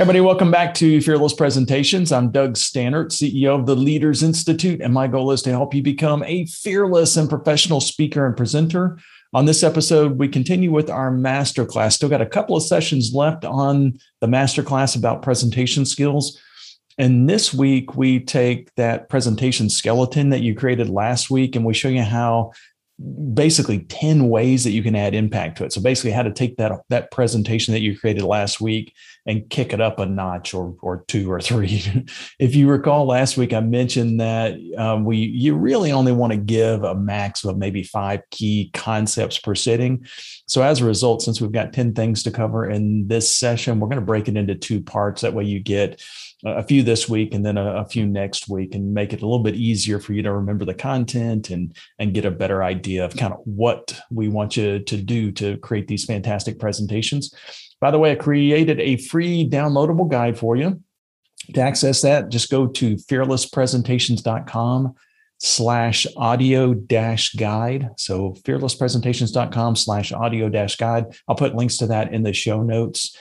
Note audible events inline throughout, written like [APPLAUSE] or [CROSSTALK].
Everybody, welcome back to Fearless Presentations. I'm Doug Staneart, CEO of the Leaders Institute, and my goal is to help you become a fearless and professional speaker and presenter. On this episode, we continue with our masterclass. Still got a couple of sessions left on the masterclass about presentation skills. And this week, we take that presentation skeleton that you created last week and we show you how basically 10 ways that you can add impact to it. So basically how to take that that presentation that you created last week and kick it up a notch or or two or three. [LAUGHS] if you recall last week I mentioned that um, we you really only want to give a max of maybe 5 key concepts per sitting. So as a result since we've got 10 things to cover in this session, we're going to break it into two parts that way you get a few this week and then a, a, few next week and make it a little bit easier for you to remember the content and and get a better idea of kind of what we want you to do to create these fantastic presentations. By the way i created a free downloadable guide for you. To access that just go to fearlesspresentations.com slash audio dash guide. So fearlesspresentations.com slash audio dash guide. I'll put links to that in the show notes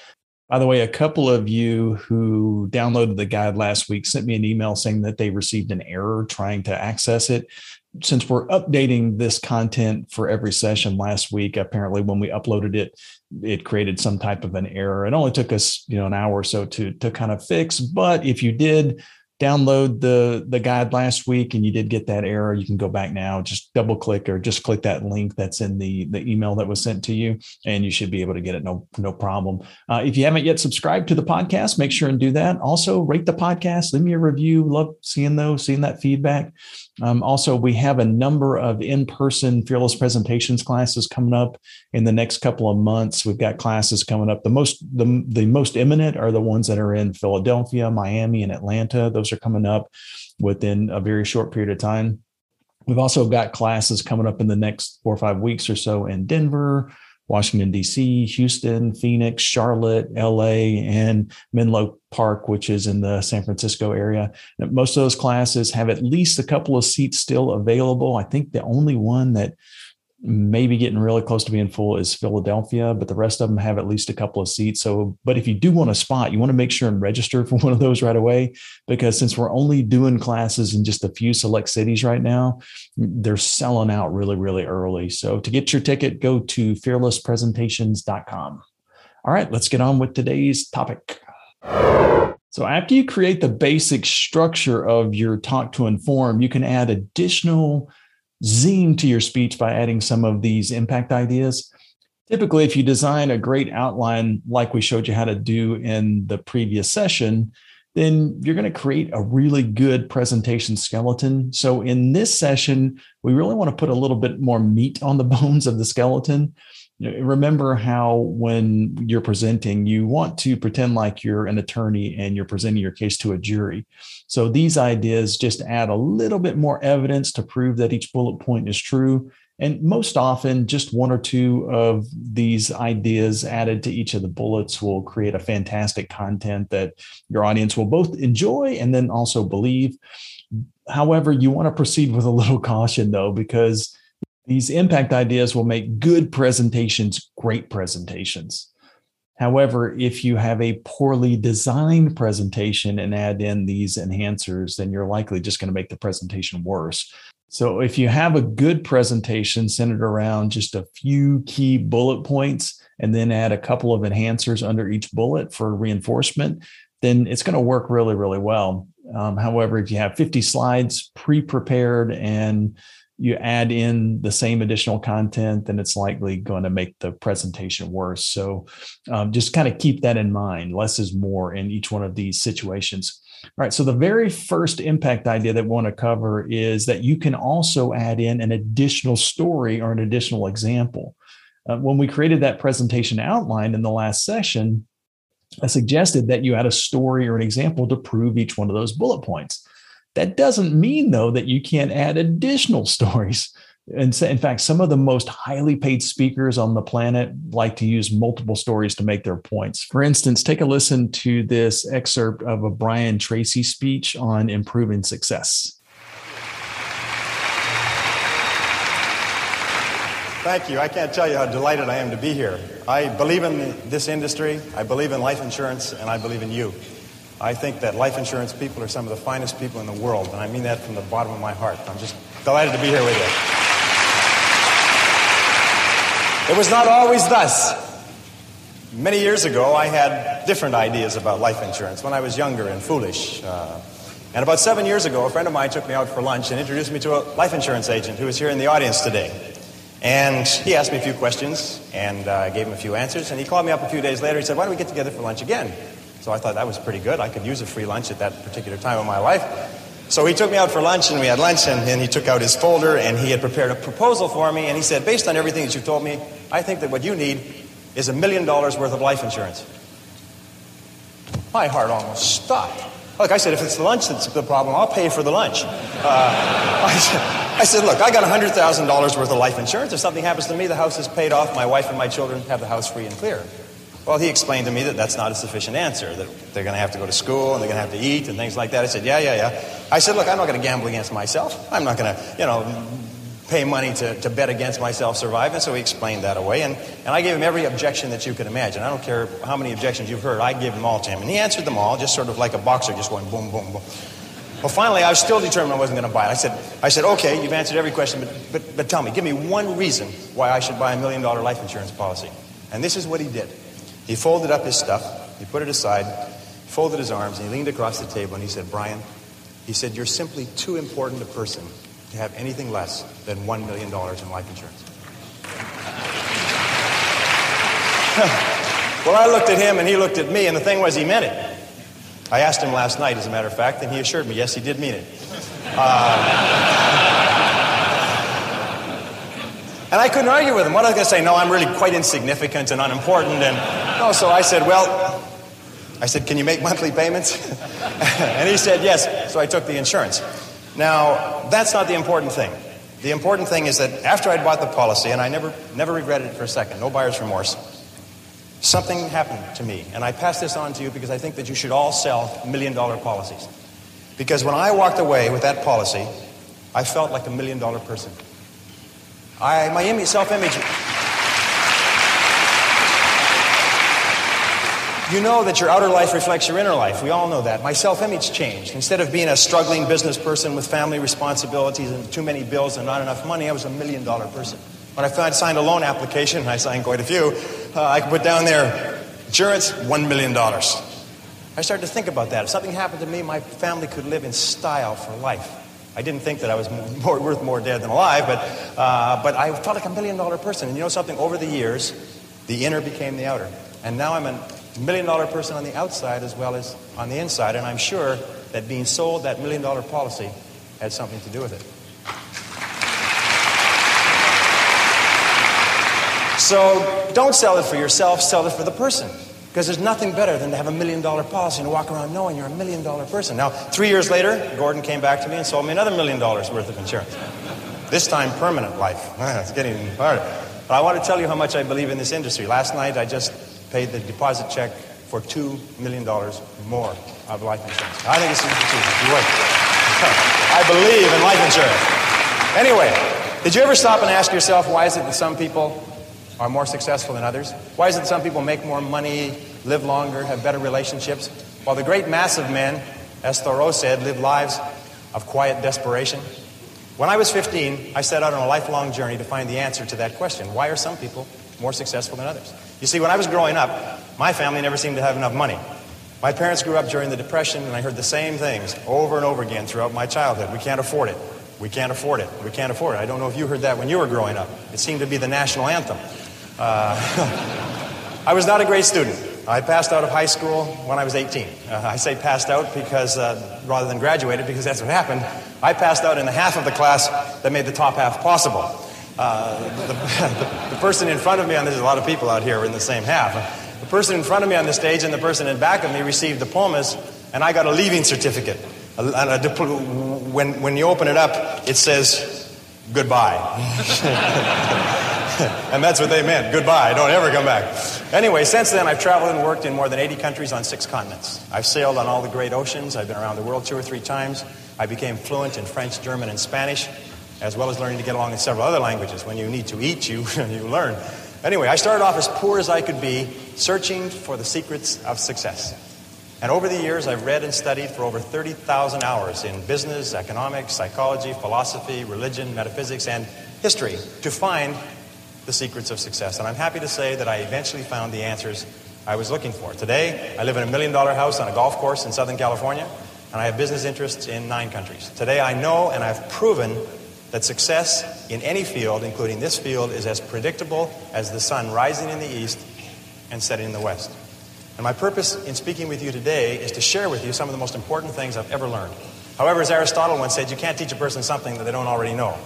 by the way, a couple of you who downloaded the guide last week sent me an email saying that they received an error trying to access it. Since we're updating this content for every session last week, apparently when we uploaded it, it created some type of an error. It only took us, you know, an hour or so to to kind of fix. But if you did download the the guide last week and you did get that error you can go back now just double click or just click that link that's in the the email that was sent to you and you should be able to get it no no problem. Uh, if you haven't yet subscribed to the podcast make sure and do that. Also rate the podcast leave me a review. Love seeing those seeing that feedback um, also, we have a number of in person fearless presentations classes coming up in the next couple of months. We've got classes coming up. The most the, the most imminent are the ones that are in Philadelphia, Miami, and Atlanta. Those are coming up within a very short period of time. We've also got classes coming up in the next four or five weeks or so in Denver, Washington, D.C., Houston, Phoenix, Charlotte, L.A., and Menlo Park, which is in the San Francisco area. Most of those classes have at least a couple of seats still available. I think the only one that maybe getting really close to being full is Philadelphia, but the rest of them have at least a couple of seats. So, but if you do want a spot, you want to make sure and register for [LAUGHS] one of those right away, because since we're only doing classes in just a few select cities right now, they're selling out really, really early. So to get your ticket, go to fearlesspresentations.com. All right, let's get on with today's topic. So after you create the basic structure of your talk to inform, you can add additional zing to your speech by adding some of these impact ideas. Typically, if you design a great outline like we showed you how to do in the previous session, then you're going to create a really good presentation skeleton. So, in this session, we really want to put a little bit more meat on the [LAUGHS] bones of the skeleton remember how when you're presenting you want to pretend like you're an attorney and you're presenting your case to a jury. So these ideas just add a little bit more evidence to prove that each bullet point is true. And most often just one or two of these ideas added to each of the bullets will create a fantastic content that your audience will both enjoy and then also believe. However you want to proceed with a little [LAUGHS] caution though because these impact ideas will make good presentations great presentations. However, if you have a poorly designed presentation and add in these enhancers, then you're likely just going to make the presentation worse. So, if you have a good presentation centered around just a few key bullet points and then add a couple of enhancers under each bullet for reinforcement, then it's going to work really, really well. Um, however, if you have 50 slides pre prepared and you add in the same additional content, then it's likely going to make the presentation worse. So um, just kind of keep that in mind. Less is more in each one of these situations. All right. So the very first impact idea that we want to cover is that you can also add in an additional story or an additional example. Uh, when we created that presentation outline in the last session, I suggested that you add a story or an example to prove each one of those bullet points. That doesn't mean, though, that you can't add additional stories. And in fact, some of the most highly paid speakers on the planet like to use multiple stories to make their points. For instance, take a listen to this excerpt of a Brian Tracy speech on improving success. Thank you. I can't tell you how delighted I am to be here. I believe in this industry, I believe in life insurance, and I believe in you. I think that life insurance people are some of the finest people in the world, and I mean that from the bottom of my heart. I'm just delighted to be here with you. It was not always thus. Many years ago, I had different ideas about life insurance when I was younger and foolish. Uh, and about seven years ago, a friend of mine took me out for lunch and introduced me to a life insurance agent who is here in the audience today. And he asked me a few questions, and uh, I gave him a few answers. And he called me up a few days later. He said, Why don't we get together for lunch again? So I thought that was pretty good. I could use a free lunch at that particular time of my life. So he took me out for lunch, and we had lunch, and, and he took out his folder, and he had prepared a proposal for me. And he said, Based on everything that you've told me, I think that what you need is a million dollars worth of life insurance. My heart almost stopped. Look, I said, if it's the lunch that's the problem, I'll pay for the lunch. Uh, [LAUGHS] I, said, I, said, look, I got $100,000 worth of life insurance. If something happens to me, the house is paid off. My wife and my children have the house free and clear. Well, he explained to me that that's not a sufficient answer, that they're going to have to go to school and they're going to have to eat and things like that. I said, yeah, yeah, yeah. I said, look, I'm not going to gamble against myself. I'm not going to, you know, pay money to, to bet against myself surviving. So he explained that away. And, and I gave him every objection that you could imagine. I don't care how many objections you've heard, I gave them all to him. And he answered them all, just sort of like a boxer, just going boom, boom, boom. Well, finally, I was still determined I wasn't going to buy it. I said, I said, okay, you've answered every question, but, but, but tell me, give me one reason why I should buy a million dollar life insurance policy. And this is what he did. He folded up his stuff, he put it aside, folded his arms, and he leaned across the table and he said, Brian, he said, you're simply too important a person to have anything less than $1 million in life insurance. [LAUGHS] well, I looked at him and he looked at me, and the thing was, he meant it. I asked him last night, as a matter of fact, and he assured me, yes, he did mean it. Uh, [LAUGHS] and I couldn't argue with him. What I was going to say? No, I'm really quite insignificant and unimportant. And no, so I said, well, I said, can you make monthly payments? [LAUGHS] and he said, yes. So I took the insurance. Now, that's not the important thing. The important thing is that after I'd bought the policy, and I never, never regretted it for a second, no buyer's remorse, something happened to me. And I pass this on to you because I think that you should all sell million dollar policies. Because when I walked away with that policy, I felt like a million dollar person. I, my self image You know that your outer life reflects your inner life. We all know that. My self image changed. Instead of being a struggling business person with family responsibilities and too many bills and not enough money, I was a million dollar person. When I signed a loan application, and I signed quite a few, uh, I could put down there insurance, $1 million. I started to think about that. If something happened to me, my family could live in style for life. I didn't think that I was [LAUGHS] more, worth more dead than alive, but, uh, but I felt like a million dollar person. And you know something? Over the years, the inner became the outer. And now I'm an million dollar person on the outside as well as on the inside. And I'm sure that being sold that million dollar policy had something to do with it. So don't sell it for yourself, sell it for the person. Because there's nothing better than to have a million dollar policy and to walk around knowing you're a million dollar person. Now, three years later, Gordon came back to me and sold me another million dollars worth of insurance. This time, permanent life. [LAUGHS] It's getting harder. But I want to tell you how much I believe in this industry. Last night, I just paid the deposit check for $2 million more of life insurance. I think it's an institution. [LAUGHS] I believe in life insurance. Anyway, did you ever stop and ask yourself why is it that some people are more successful than others? Why is it that some people make more money, live longer, have better relationships, while the great mass of men, as Thoreau said, live lives of quiet desperation? When I was 15, I set out on a lifelong journey to find the answer to that question. Why are some people more successful than others? You see, when I was growing up, my family never seemed to have enough money. My parents grew up during the Depression, and I heard the same things over and over again throughout my childhood. We can't afford it. We can't afford it. We can't afford it. I don't know if you heard that when you were growing up. It seemed to be the national anthem. Uh, [LAUGHS] I was not a great student. I passed out of high school when I was 18. Uh, I say passed out because, uh, rather than graduated, because that's what happened. I passed out in the half of the class that made the top half possible. Uh, the, [LAUGHS] the, person in front of me, and there's a lot of people out here in the same half, the person in front of me on the stage and the person in back of me received diplomas, and I got a leaving certificate. A, a, a dipl- when, when you open it up, it says goodbye. [LAUGHS] and that's what they meant goodbye, don't ever come back. Anyway, since then, I've traveled and worked in more than 80 countries on six continents. I've sailed on all the great oceans, I've been around the world two or three times. I became fluent in French, German, and Spanish, as well as learning to get along in several other languages. When you need to eat, you, [LAUGHS] you learn. Anyway, I started off as poor as I could be, searching for the secrets of success. And over the years, I've read and studied for over 30,000 hours in business, economics, psychology, philosophy, religion, metaphysics, and history to find the secrets of success. And I'm happy to say that I eventually found the answers I was looking for. Today, I live in a million dollar house on a golf course in Southern California, and I have business interests in nine countries. Today, I know and I've proven that success in any field, including this field, is as predictable as the sun rising in the east and setting in the west. And my purpose in speaking with you today is to share with you some of the most important things I've ever learned. However, as Aristotle once said, you can't teach a person something that they don't already know.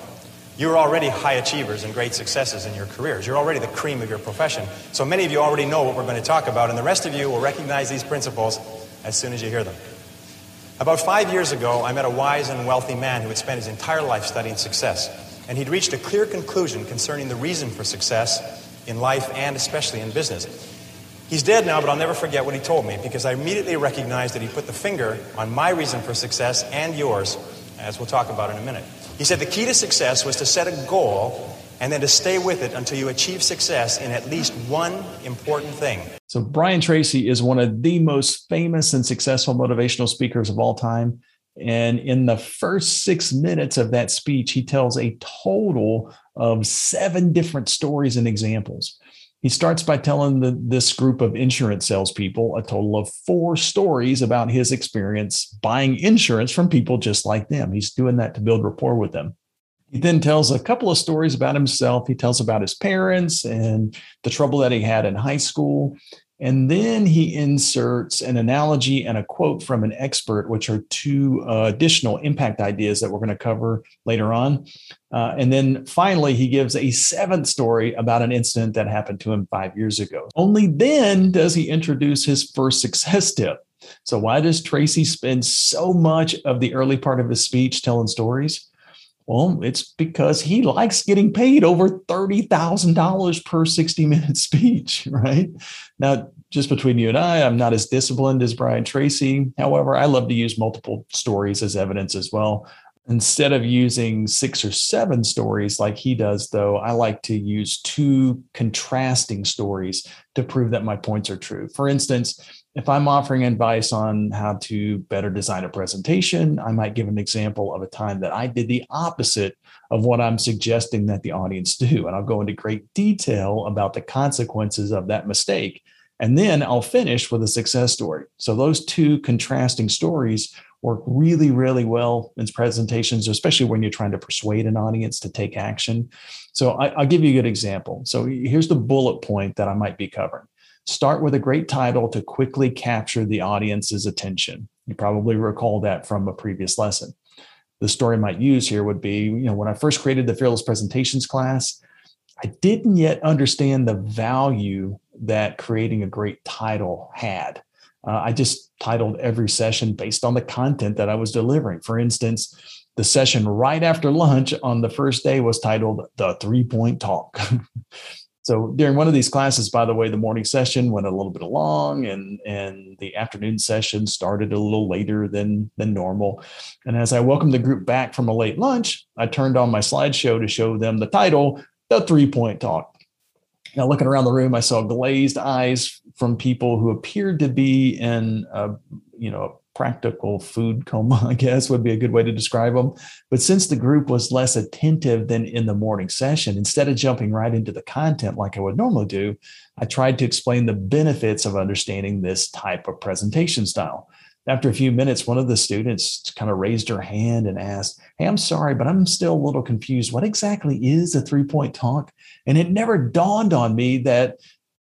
You're already high achievers and great successes in your careers. You're already the cream of your profession. So many of you already know what we're going to talk about, and the rest of you will recognize these principles as soon as you hear them. About five years ago, I met a wise and wealthy man who had spent his entire life studying success. And he'd reached a clear conclusion concerning the reason for success in life and especially in business. He's dead now, but I'll never forget what he told me because I immediately recognized that he put the finger on my reason for success and yours, as we'll talk about in a minute. He said the key to success was to set a goal and then to stay with it until you achieve success in at least one important thing. So, Brian Tracy is one of the most famous and successful motivational speakers of all time. And in the first six minutes of that speech, he tells a total of seven different stories and examples. He starts by telling the, this group of insurance salespeople a total of four stories about his experience buying insurance from people just like them. He's doing that to build rapport with them. He then tells a couple of stories about himself. He tells about his parents and the trouble that he had in high school. And then he inserts an analogy and a quote from an expert, which are two uh, additional impact ideas that we're going to cover later on. Uh, and then finally, he gives a seventh story about an incident that happened to him five years ago. Only then does he introduce his first success tip. So, why does Tracy spend so much of the early part of his speech telling stories? Well, it's because he likes getting paid over $30,000 per 60 minute [LAUGHS] speech, right? Now, just between you and I, I'm not as disciplined as Brian Tracy. However, I love to use multiple stories as evidence as well. Instead of using six or seven stories like he does, though, I like to use two contrasting stories to prove that my points are true. For instance, if I'm offering advice on how to better design a presentation, I might give an example of a time that I did the opposite of what I'm suggesting that the audience do. And I'll go into great detail about the consequences of that mistake. And then I'll finish with a success story. So those two contrasting stories work really, really well in presentations, especially when you're trying to persuade an audience to take action. So I, will give you a good example. So here's the bullet point that I might be covering. Start with a great title to quickly capture the audience's attention. You probably recall that from a previous lesson. The story I might use here would be, you know, when I first created the Fearless Presentations class, I didn't yet understand the value that creating a great title had. Uh, I just titled every session based on the content that I was delivering. For instance, the session right after lunch on the first day was titled The Three Point Talk. [LAUGHS] so during one of these classes, by the way, the morning session went a little bit long and, and the afternoon session started a little later than, than normal. And as I welcomed the group back from a late lunch, I turned on my slideshow to show them the title, The Three Point Talk. Now, looking around the room, I saw glazed eyes from people who appeared to be in, a, you know, practical food coma, [LAUGHS] I guess would be a good way to describe them. But since the group was less attentive than in the morning session, instead of jumping right into the content like I would normally do, I tried to explain the benefits of understanding this type of presentation style. after a few minutes, one of the students kind of raised her hand and asked, Hey, I'm sorry, but I'm still a little confused. What exactly is a three point talk? And it never dawned on me that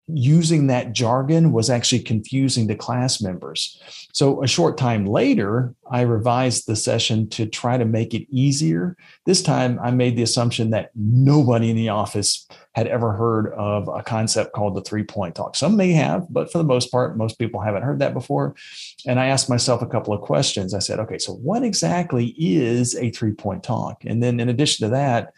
using that jargon was actually confusing to class members. So, a short time later, I revised the session to try to make it easier. This time, I made the assumption that nobody in the office had ever heard of a concept called the three point talk. Some may have, but for the most part, most people haven't heard that before. And I asked myself a couple of questions. I said, okay, so what exactly is a three point talk? And then, in addition to that,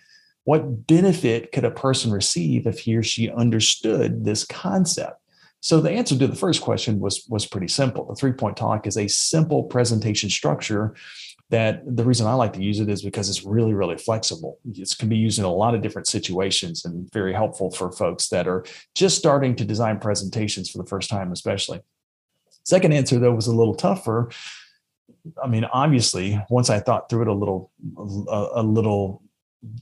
what benefit could a person receive if he or she understood this concept? So the answer to the first question was was pretty simple. The three point talk is a simple presentation structure that the reason I like to use it is because it's really really flexible. It can be used in a lot of different situations and very helpful for folks that are just starting to design presentations for the first time especially. Second answer though was a little tougher. I mean, obviously, once I thought through it a little a, a little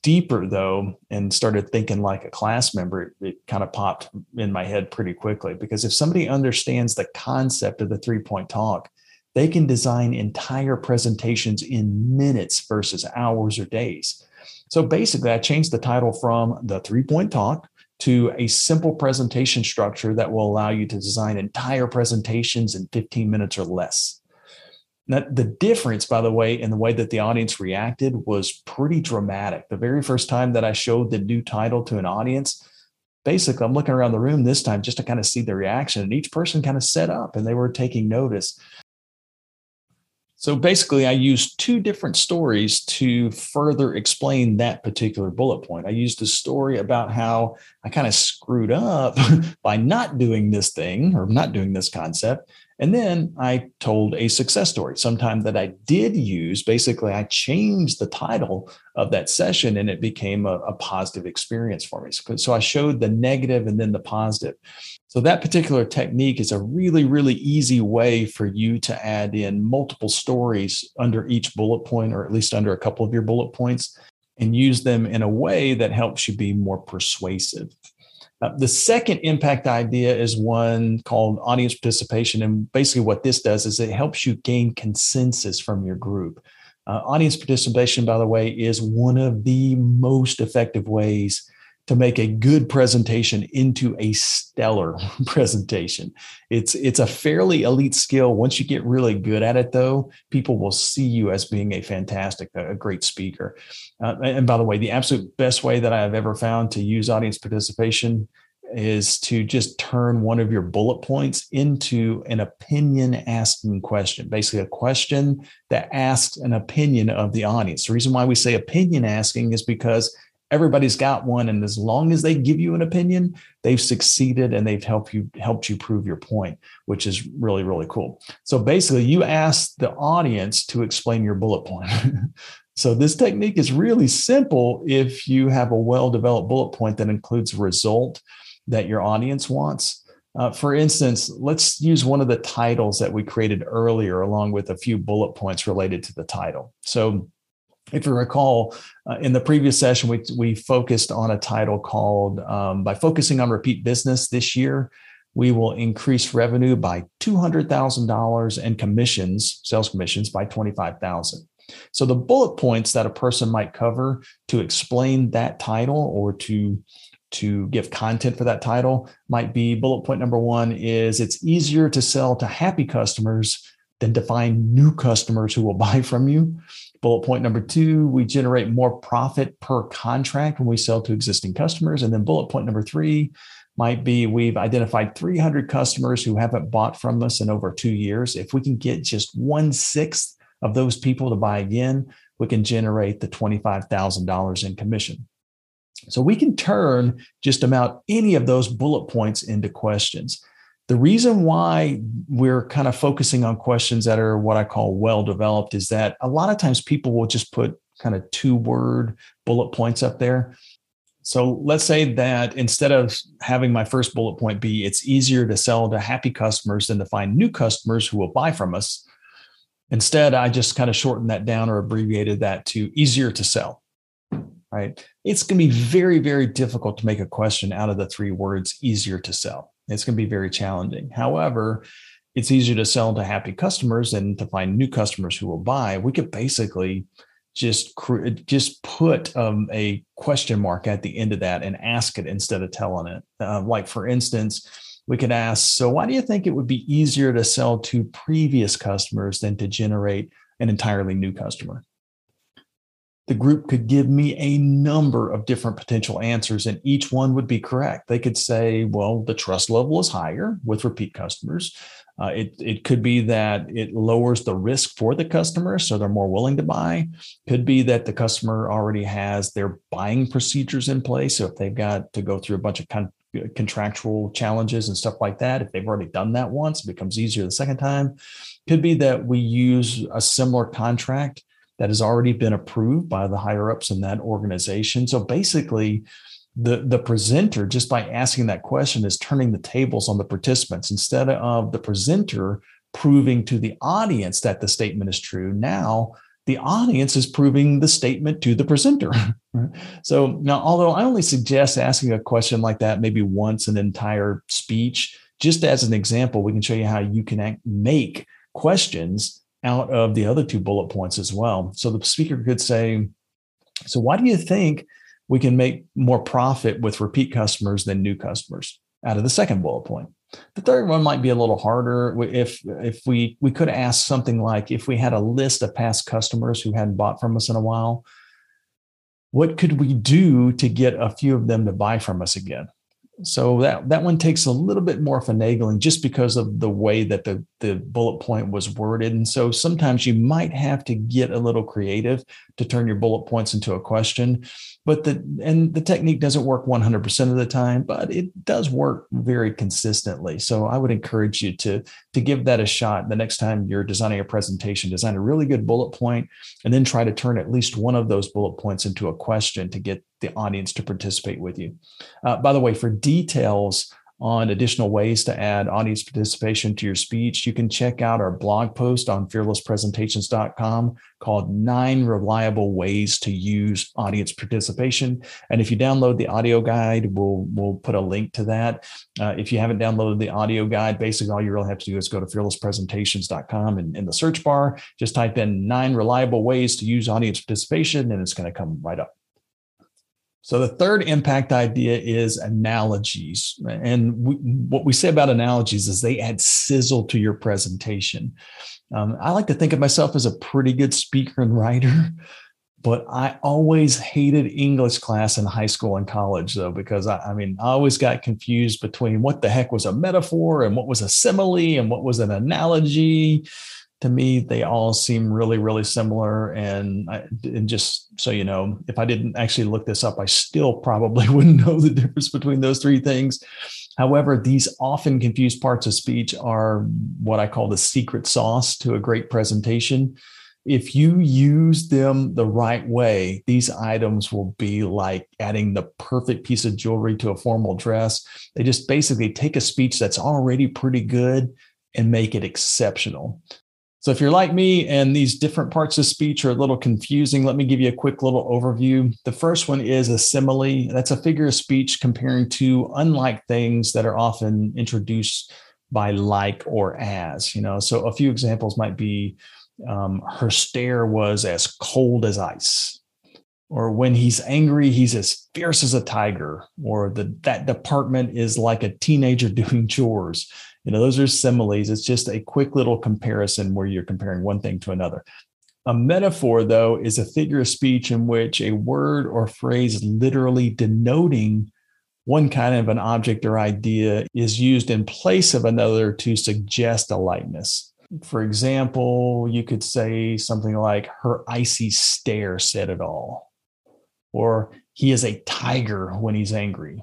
deeper though and started thinking like a class member it, it, kind of popped in my head pretty quickly because if somebody understands the concept of the three point talk they can design entire presentations in minutes versus hours or days. So basically i changed the title from the three point talk to a simple presentation structure that will allow you to design entire presentations in 15 minutes or less now, the difference, by the way, in the way that the audience reacted was pretty dramatic. The very first time that I showed the new title to an audience, basically, I'm looking around the room this time just to kind of see the reaction, and each person kind of set up and they were taking notice. So basically, I used two different stories to further explain that particular bullet point. I used a story about how I kind of screwed up [LAUGHS] by not doing this thing or not doing this concept. And then I told a success story, sometime that I did use. Basically, I changed the title of that session and it became a, a positive experience for me. So, so I showed the negative and then the positive. So that particular technique is a really, really easy way for you to add in multiple stories under each bullet point, or at least under a couple of your bullet points, and use them in a way that helps you be more persuasive. Uh, the second impact idea is one called audience participation. And basically, what this does is it helps you gain consensus from your group. Uh, audience participation, by the way, is one of the most effective ways to make a good presentation into a stellar [LAUGHS] presentation. It's it's a fairly elite skill. Once you get really good at it, though, people will see you as being a fantastic, a great speaker. Uh, and by the way, the absolute best way that I have ever found to use audience participation is to just turn one of your bullet points into an opinion asking question, basically a question that asks an opinion of the audience. The reason why we say opinion asking is because everybody's got one and as long as they give you an opinion they've succeeded and they've helped you helped you prove your point which is really really cool. So basically you ask the audience to explain your bullet point. [LAUGHS] So this technique is really simple if you have a well developed bullet point that includes a result that your audience wants. Uh, for instance, let's use one of the titles that we created earlier, along with a few bullet points related to the title. So, if you recall, uh, in the previous session, we, we focused on a title called um, By Focusing on Repeat Business This Year, we will increase revenue by $200,000 and commissions, sales commissions, by 25,000. So the bullet points that a person might cover to explain that title or to to give content for that title might be bullet point number 1 is it's easier to sell to happy customers than to find new customers who will [LAUGHS] buy from you. Bullet point number two, we generate more profit per contract when we sell to existing customers. And then bullet point number three might be we've identified 300 customers who haven't bought from us in over two years. If we can get just one sixth of those people to buy again, we can generate the $25,000 in commission. So we can turn just about any of those bullet points into questions. The reason why we're kind of focusing on questions that are what I call well developed is that a lot of times people will just put kind of two word bullet points up there. So let's say that instead of having my first bullet point be it's easier to sell to happy customers than to find new customers who will buy from us. Instead, I just kind of shortened that down or abbreviated that to easier to sell. Right. It's going to be very, very difficult to make a question out of the three words easier to sell. It's going to be very challenging. However, it's easier to sell to happy customers than to find new customers who will buy. We could basically just just put um, a question mark at the end of that and ask it instead of telling it. Uh, like for instance, we could ask, so why do you think it would be easier to sell to previous customers than to generate an entirely new customer? The group could give me a number of different potential answers, and each one would be correct. They could say, well, the trust level is higher with repeat customers. Uh, it, it could be that it lowers the risk for the customer, so they're more willing to buy. Could be that the customer already has their buying procedures in place. So if they've got to go through a bunch of con- contractual challenges and stuff like that, if they've already done that once, it becomes easier the second time. Could be that we use a similar contract that has already been approved by the higher ups in that organization. So basically, the, the presenter, just by asking that question, is turning the tables on the participants. Instead of the presenter proving to the audience that the statement is true, now the audience is proving the statement to the presenter. [LAUGHS] so now, although I only suggest asking a question like that maybe once an entire speech, just as an example, we can show you how you can make questions out of the other two bullet points as well. So the speaker could say, So, why do you think we can make more profit with repeat customers than new customers out of the second bullet point? The third one might be a little harder. If if we we could ask something like, if we had a list of past customers who hadn't bought from us in a while, what could we do to get a few of them to buy from us again? So that that one takes a little bit more finagling just because of the way that the, the bullet point was worded. And so sometimes you might have to get a little creative to turn your bullet points into a question but the and the technique doesn't work 100% of the time but it does work very consistently. So i would encourage you to to give that a shot the next time you're designing a presentation. Design a really good bullet point and then try to turn at least one of those bullet points into a question to get the audience to participate with you. Uh, by the way for details on additional ways to add audience participation to your speech, you can check out our blog post on fearlesspresentations.com called Nine Reliable Ways to Use Audience Participation. And if you download the audio guide, we'll, we'll put a link to that. Uh, if you haven't downloaded the audio guide, basically all you really have to do is go to fearlesspresentations.com and in the search bar, just type in nine reliable ways to use audience participation, and it's going to come right up. So the third impact idea is analogies. And we, what we say about analogies is they add sizzle to your presentation. Um, I like to think of myself as a pretty good speaker and writer, but I always hated English class in high school and college, though, because I, I mean, I always got confused between what the heck was a metaphor and what was a simile and what was an analogy to me, they all seem really, really similar. And, I, and just so you know, if I didn't actually look this up, I still probably [LAUGHS] wouldn't know the difference between those three things. However, these often confused parts of speech are what I call the secret sauce to a great presentation. If you use them the right way, these items will be like adding the perfect piece of jewelry to a formal dress. They just basically take a speech that's already pretty good and make it exceptional. So if you're like me and these different parts of speech are a little confusing, let me give you a quick little overview. The first one is a simile. That's a figure of speech comparing two unlike things that are often introduced by like or as, you know. So a few examples might be um, her stare was as cold as ice or when he's angry he's as fierce as a tiger or the that department is like a teenager [LAUGHS] doing chores you know, those are similes. It's just a quick little comparison where you're comparing one thing to another. A metaphor, though, is a figure of speech in which a word or phrase literally denoting one kind of an object or idea is used in place of another to suggest a likeness. For example, you could say something like, her icy stare said it all, or he is a tiger when he's angry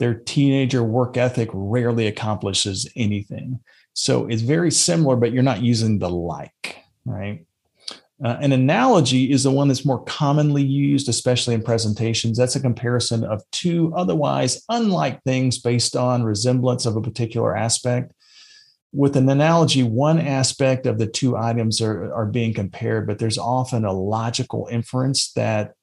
their teenager work ethic rarely accomplishes anything. So it's very similar, but you're not using the like, right? Uh, an analogy is the one that's more commonly used, especially in presentations. That's a comparison of two otherwise unlike things based on resemblance of a particular aspect with an analogy, one aspect of the two items are, are being compared, but there's often a logical inference that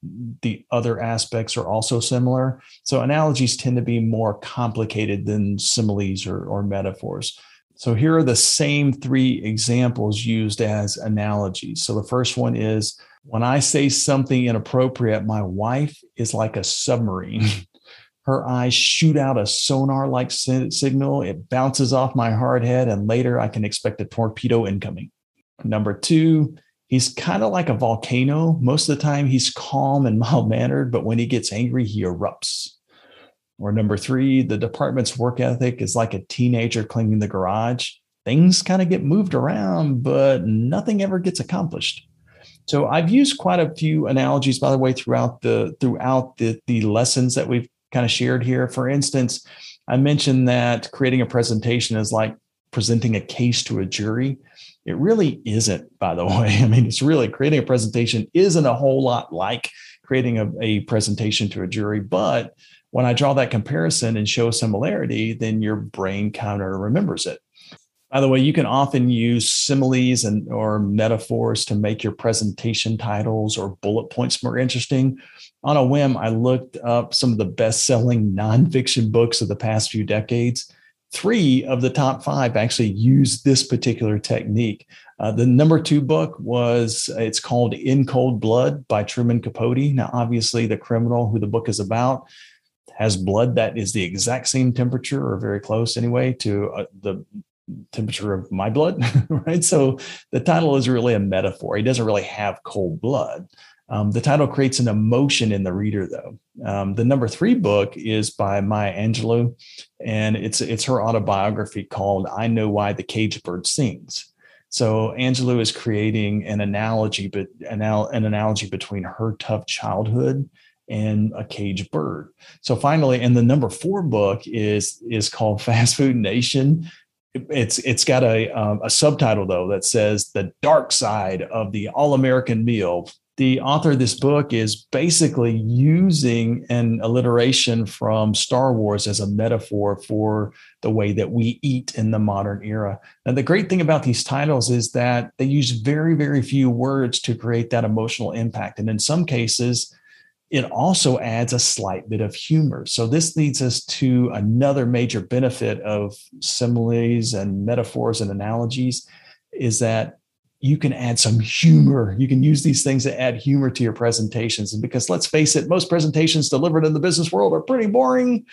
the other aspects are also similar. So analogies tend to be more complicated than similes or, or metaphors. So here are the same three examples used as analogies. So the first one is when I say something inappropriate, my wife is like a submarine. [LAUGHS] Her eyes shoot out a sonar like signal. It bounces off my hard head, and later I can expect a torpedo incoming. Number two, he's kind of like a volcano. Most of the time, he's calm and [LAUGHS] mild mannered, but when he gets angry, he erupts. Or number three, the department's work ethic is like a teenager cleaning the garage. Things kind of get moved around, but nothing ever gets accomplished. So I've used quite a few analogies, by the way, throughout the throughout the, the lessons that we've kind of shared here. For instance, I mentioned that creating a presentation is like presenting a case to a jury. It really isn't, by the [LAUGHS] way. I mean, it's really creating a presentation isn't a whole lot like creating a, a presentation to a jury, but when I draw that comparison and show a similarity, then your brain kind of remembers it. By the way, you can often use similes and or metaphors to make your presentation titles or bullet points more interesting. On a whim, I looked up some of the best-selling nonfiction books of the past few decades. Three of the top five actually use this particular technique. Uh, the number two book was it's called In Cold Blood by Truman Capote. Now, obviously, the criminal who the book is about has blood that is the exact same temperature or very close anyway to uh, the temperature of my blood, [LAUGHS] right? So the title is really a metaphor. He doesn't really have cold blood. Um, the title creates an emotion in the reader, though. Um, the number three book is by Maya Angelou, and it's it's her autobiography called "I Know Why the Caged Bird Sings." So Angelou is creating an analogy, but an, an analogy between her tough childhood and a caged bird. So finally, and the number four book is is called [LAUGHS] Fast Food Nation. It's it's got a um, a subtitle though that says the dark side of the all American meal. The author of this book is basically using an alliteration from Star Wars as a metaphor for the way that we eat in the modern era. And the great thing about these titles is that they use very, very few words to create that emotional impact. And in some cases, it also adds a slight bit of humor. So this leads us to another major benefit of similes and metaphors and analogies is that you can add some humor. You can use these things to add humor to your presentations. And because let's face it, most presentations delivered in the business world are pretty boring.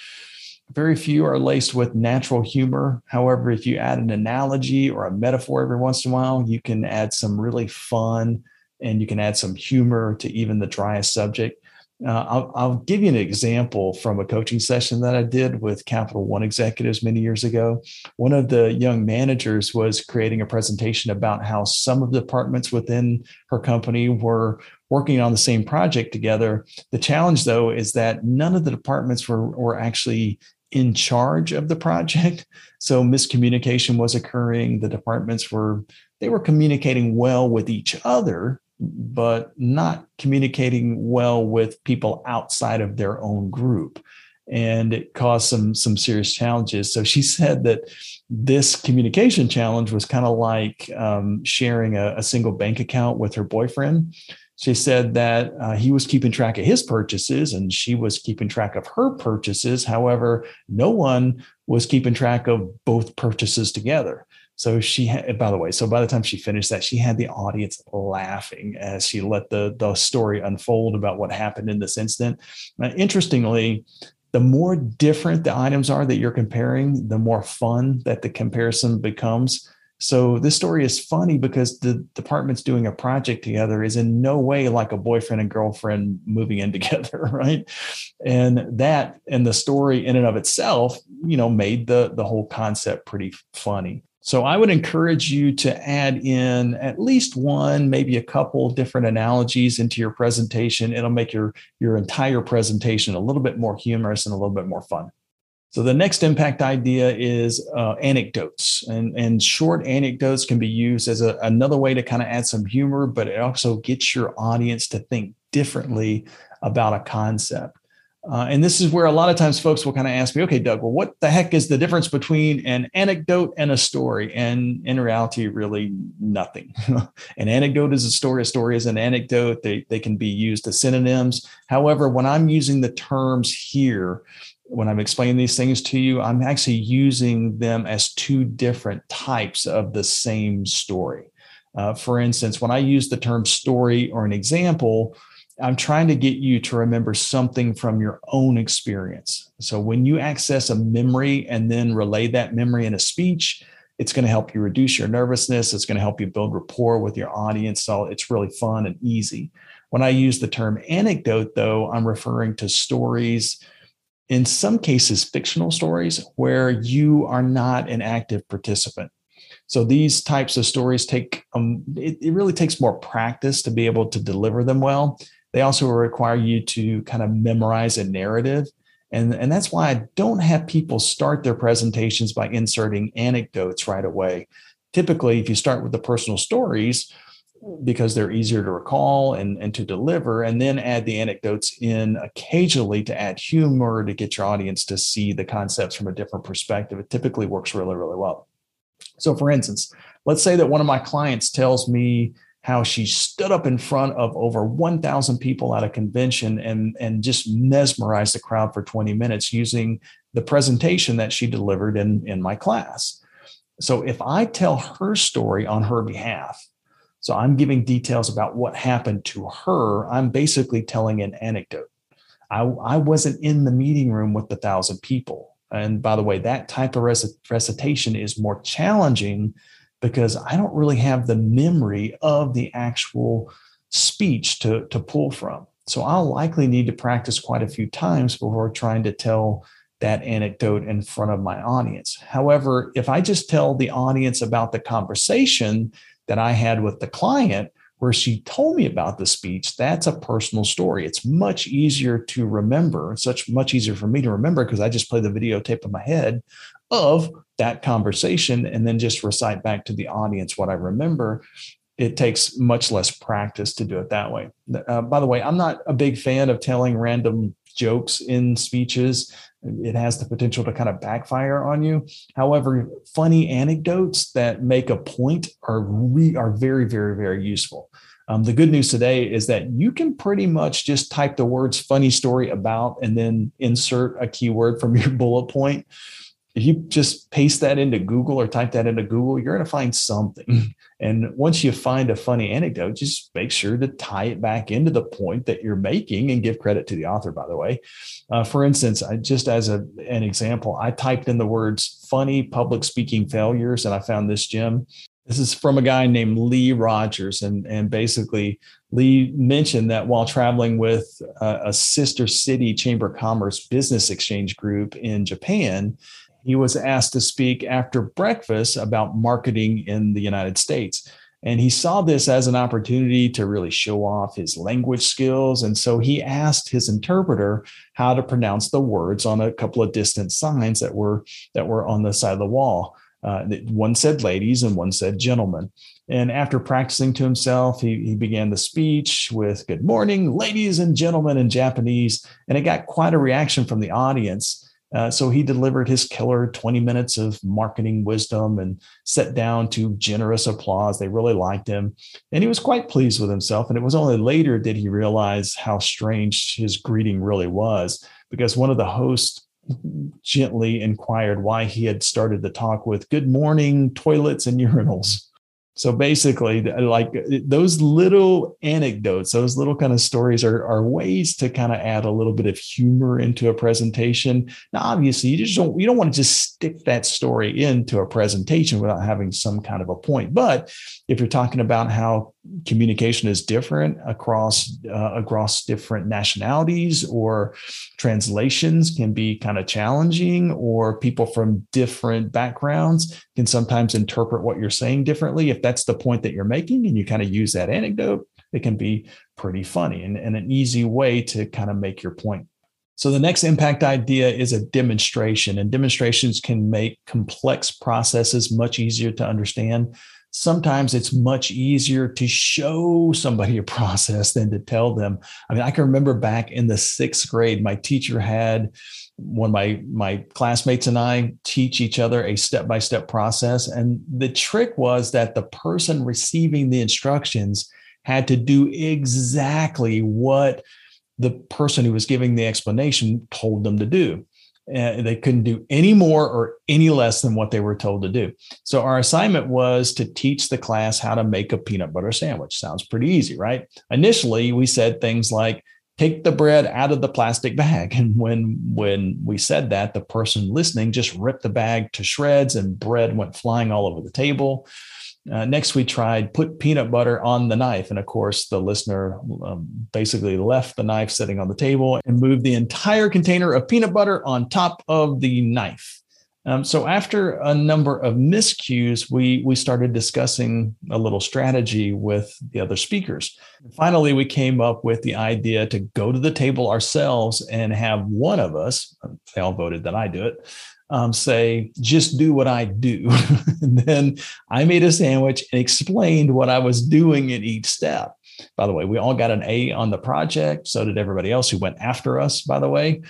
Very few are laced with natural humor. However, if you add an analogy or a metaphor every once in a while, you can add some really fun and you can add some humor to even the driest subject. Uh, I'll, I'll, give you an example from a coaching session that I did with Capital One executives many years ago. One of the young managers was creating a presentation about how some of the departments within her company were working on the same project together. The challenge, though, is that none of the departments were, were actually in charge of the project. So miscommunication was occurring. The departments were they were communicating well with each other, but not communicating well with people outside of their own group. And it caused some some serious challenges. So she [LAUGHS] said that this communication challenge was kind of like um, sharing a, a, single bank account with her boyfriend. She said that uh, he was keeping track of his purchases and she was keeping track of her purchases. However no one was keeping track of both purchases together so she had, by the way, so by the time she finished that, she had the audience laughing as she let the, the story unfold about what happened in this incident. Now, interestingly, the more different the items are that you're comparing, the more fun that the comparison becomes. So this story is funny because the department's doing a project together is in no way like a boyfriend and girlfriend moving in [LAUGHS] together, right? And that and the story in and of itself, you know, made the the whole concept pretty funny. So I would encourage you to add in at least one, maybe a couple different analogies into your presentation. It'll make your, your entire presentation a little bit more humorous and a little bit more fun. So the next impact idea is uh, anecdotes, and, and short anecdotes can be used as a, another way to kind of add some humor, but it also gets your audience to think differently about a concept. Uh, and this is where a lot of times folks will kind of ask me, okay, Doug, well, what the heck is the difference between an anecdote and a story? And in reality, really nothing. [LAUGHS] an anecdote is a story, a story is an anecdote. They, they can be used as synonyms. However, when I'm using the terms here, when I'm explaining these things to you, I'm actually using them as two different types of the same story. Uh, for instance, when I use the term story or an example, I'm trying to get you to remember something from your own experience. So when you access a memory and then relay that memory in a speech, it's going to help you reduce your nervousness. It's going to help you build rapport with your audience. So it's really fun and easy. When I use the term anecdote, though, I'm referring to stories, in some cases, fictional stories, where you are not an active participant. So these types of stories take, um, it, it really takes more practice to be able to deliver them well. They also require you to kind of memorize a narrative. And, and that's why I don't have people start their presentations by inserting anecdotes right away. Typically, if you start with the personal stories, because they're easier to recall and, and to deliver, and then add the anecdotes in occasionally to add humor to get your audience to see the concepts from a different perspective. It typically works really, really well. So, for instance, let's say that one of my clients tells me how she stood up in front of over 1,000 people at a convention and, and just mesmerized the crowd for 20 minutes using the presentation that she delivered in, in my class. So, if I tell her story on her behalf, so I'm giving details about what happened to her. I'm basically telling an anecdote. I, I wasn't in the meeting room with the thousand people. And by the way, that type of recitation is more challenging because I don't really have the memory of the actual speech to, to pull from. So I'll likely need to practice quite a few times before trying to tell that anecdote in front of my audience. However, if I just tell the audience about the conversation, that I had with the client where she told me about the speech, that's a personal story. It's much easier to remember. Such much easier for me to remember because I just play the videotape in my head of that conversation and then just recite back to the audience what I remember. It takes much less practice to do it that way. Uh, by the way, I'm not a big fan of telling random jokes in speeches it has the potential to kind of backfire on you. However, funny anecdotes that make a point are re, are very, very, very useful. Um, the good news today is that you can pretty much just type the words funny story about and then insert a keyword from your [LAUGHS] bullet point if you just paste that into Google or type that into Google, you're going to find something. Mm. And once you find a funny anecdote, just make sure to tie it back into the point that you're making and give credit to the author, by the way. Uh, for instance, I, just as a, an example, I typed in the words funny public speaking failures and I found this gem. This is from a guy named Lee Rogers. And, and basically, Lee mentioned that while traveling with a, a sister city chamber of commerce business exchange group in Japan, he was asked to speak after breakfast about marketing in the United States. And he saw this as an opportunity to really show off his language skills. And so he asked his interpreter how to pronounce the words on a couple of distant signs that were that were on the side of the wall. Uh, one said ladies and one said gentlemen. And after practicing to himself, he, he began the speech with good morning, ladies and gentlemen in Japanese. And it got quite a reaction from the audience. Uh, so he delivered his killer 20 minutes of marketing wisdom and set down to generous applause. They really liked him. And he was quite pleased with himself. And it was only later did he realize how strange his greeting really was, because one of the hosts gently inquired why he had started the talk with good morning, toilets, and urinals. So basically, like uh, those little anecdotes, those little kind of stories are, are ways to kind of add a little bit of humor into a presentation. Now, obviously, you just don't you don't want to just stick that story into a presentation without having some kind of a point. But if you're talking about how communication is different across uh, across different nationalities or translations can be kind of challenging or people from different backgrounds can sometimes interpret what you're saying differently. If that's the point that you're making and you kind of use that anecdote it can be pretty funny and, and an easy way to kind of make your point. So the next impact idea is a demonstration and demonstrations can make complex processes much easier to understand sometimes it's much easier to show somebody a process than to tell them. I mean, I can remember back in the sixth grade, my teacher had one of my my classmates and I teach each other a step by step process, and the trick was that the person receiving the instructions had to do exactly what the person who was giving the explanation told them to do. And they couldn't do any more or any less than what they were told to do. So our assignment was to teach the class how to make a peanut butter sandwich. Sounds pretty easy, right? Initially, we said things like, take the bread out of the plastic bag [LAUGHS] and when when we said that the person listening just ripped the bag to shreds and bread went flying all over the table uh, next, we tried put peanut butter on the knife. And of course, the listener um, basically left the knife sitting on the table and moved the entire container of peanut butter on top of the knife. Um, so after a number of miscues, we we started discussing a little strategy with the other speakers. Finally, we came up with the idea to go to the table ourselves and have one of us, they all voted that I do it, um, say, just do what I do. [LAUGHS] and then I made a sandwich and explained what I was doing in each step. By the way, we all got an A on the project. So did everybody else who went after us, by the way.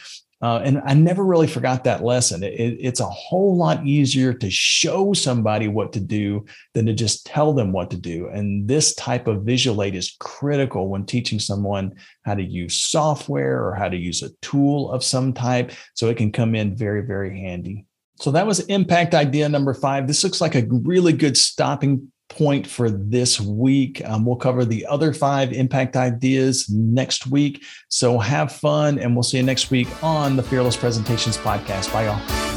Uh, and I never really forgot that lesson. It, it's a whole lot easier to show somebody what to do than to just tell them what to do. And this type of visual aid is critical when teaching someone how to use software or how to use a tool of some type. So it can come in very, very handy. So that was impact idea number five. This looks like a really good stopping point for this week. Um, we'll cover the other five impact ideas next week. So have fun, and we'll see you next week on the Fearless Presentations podcast. Bye, y'all.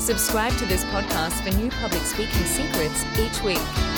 Subscribe to this podcast for new public speaking secrets each week.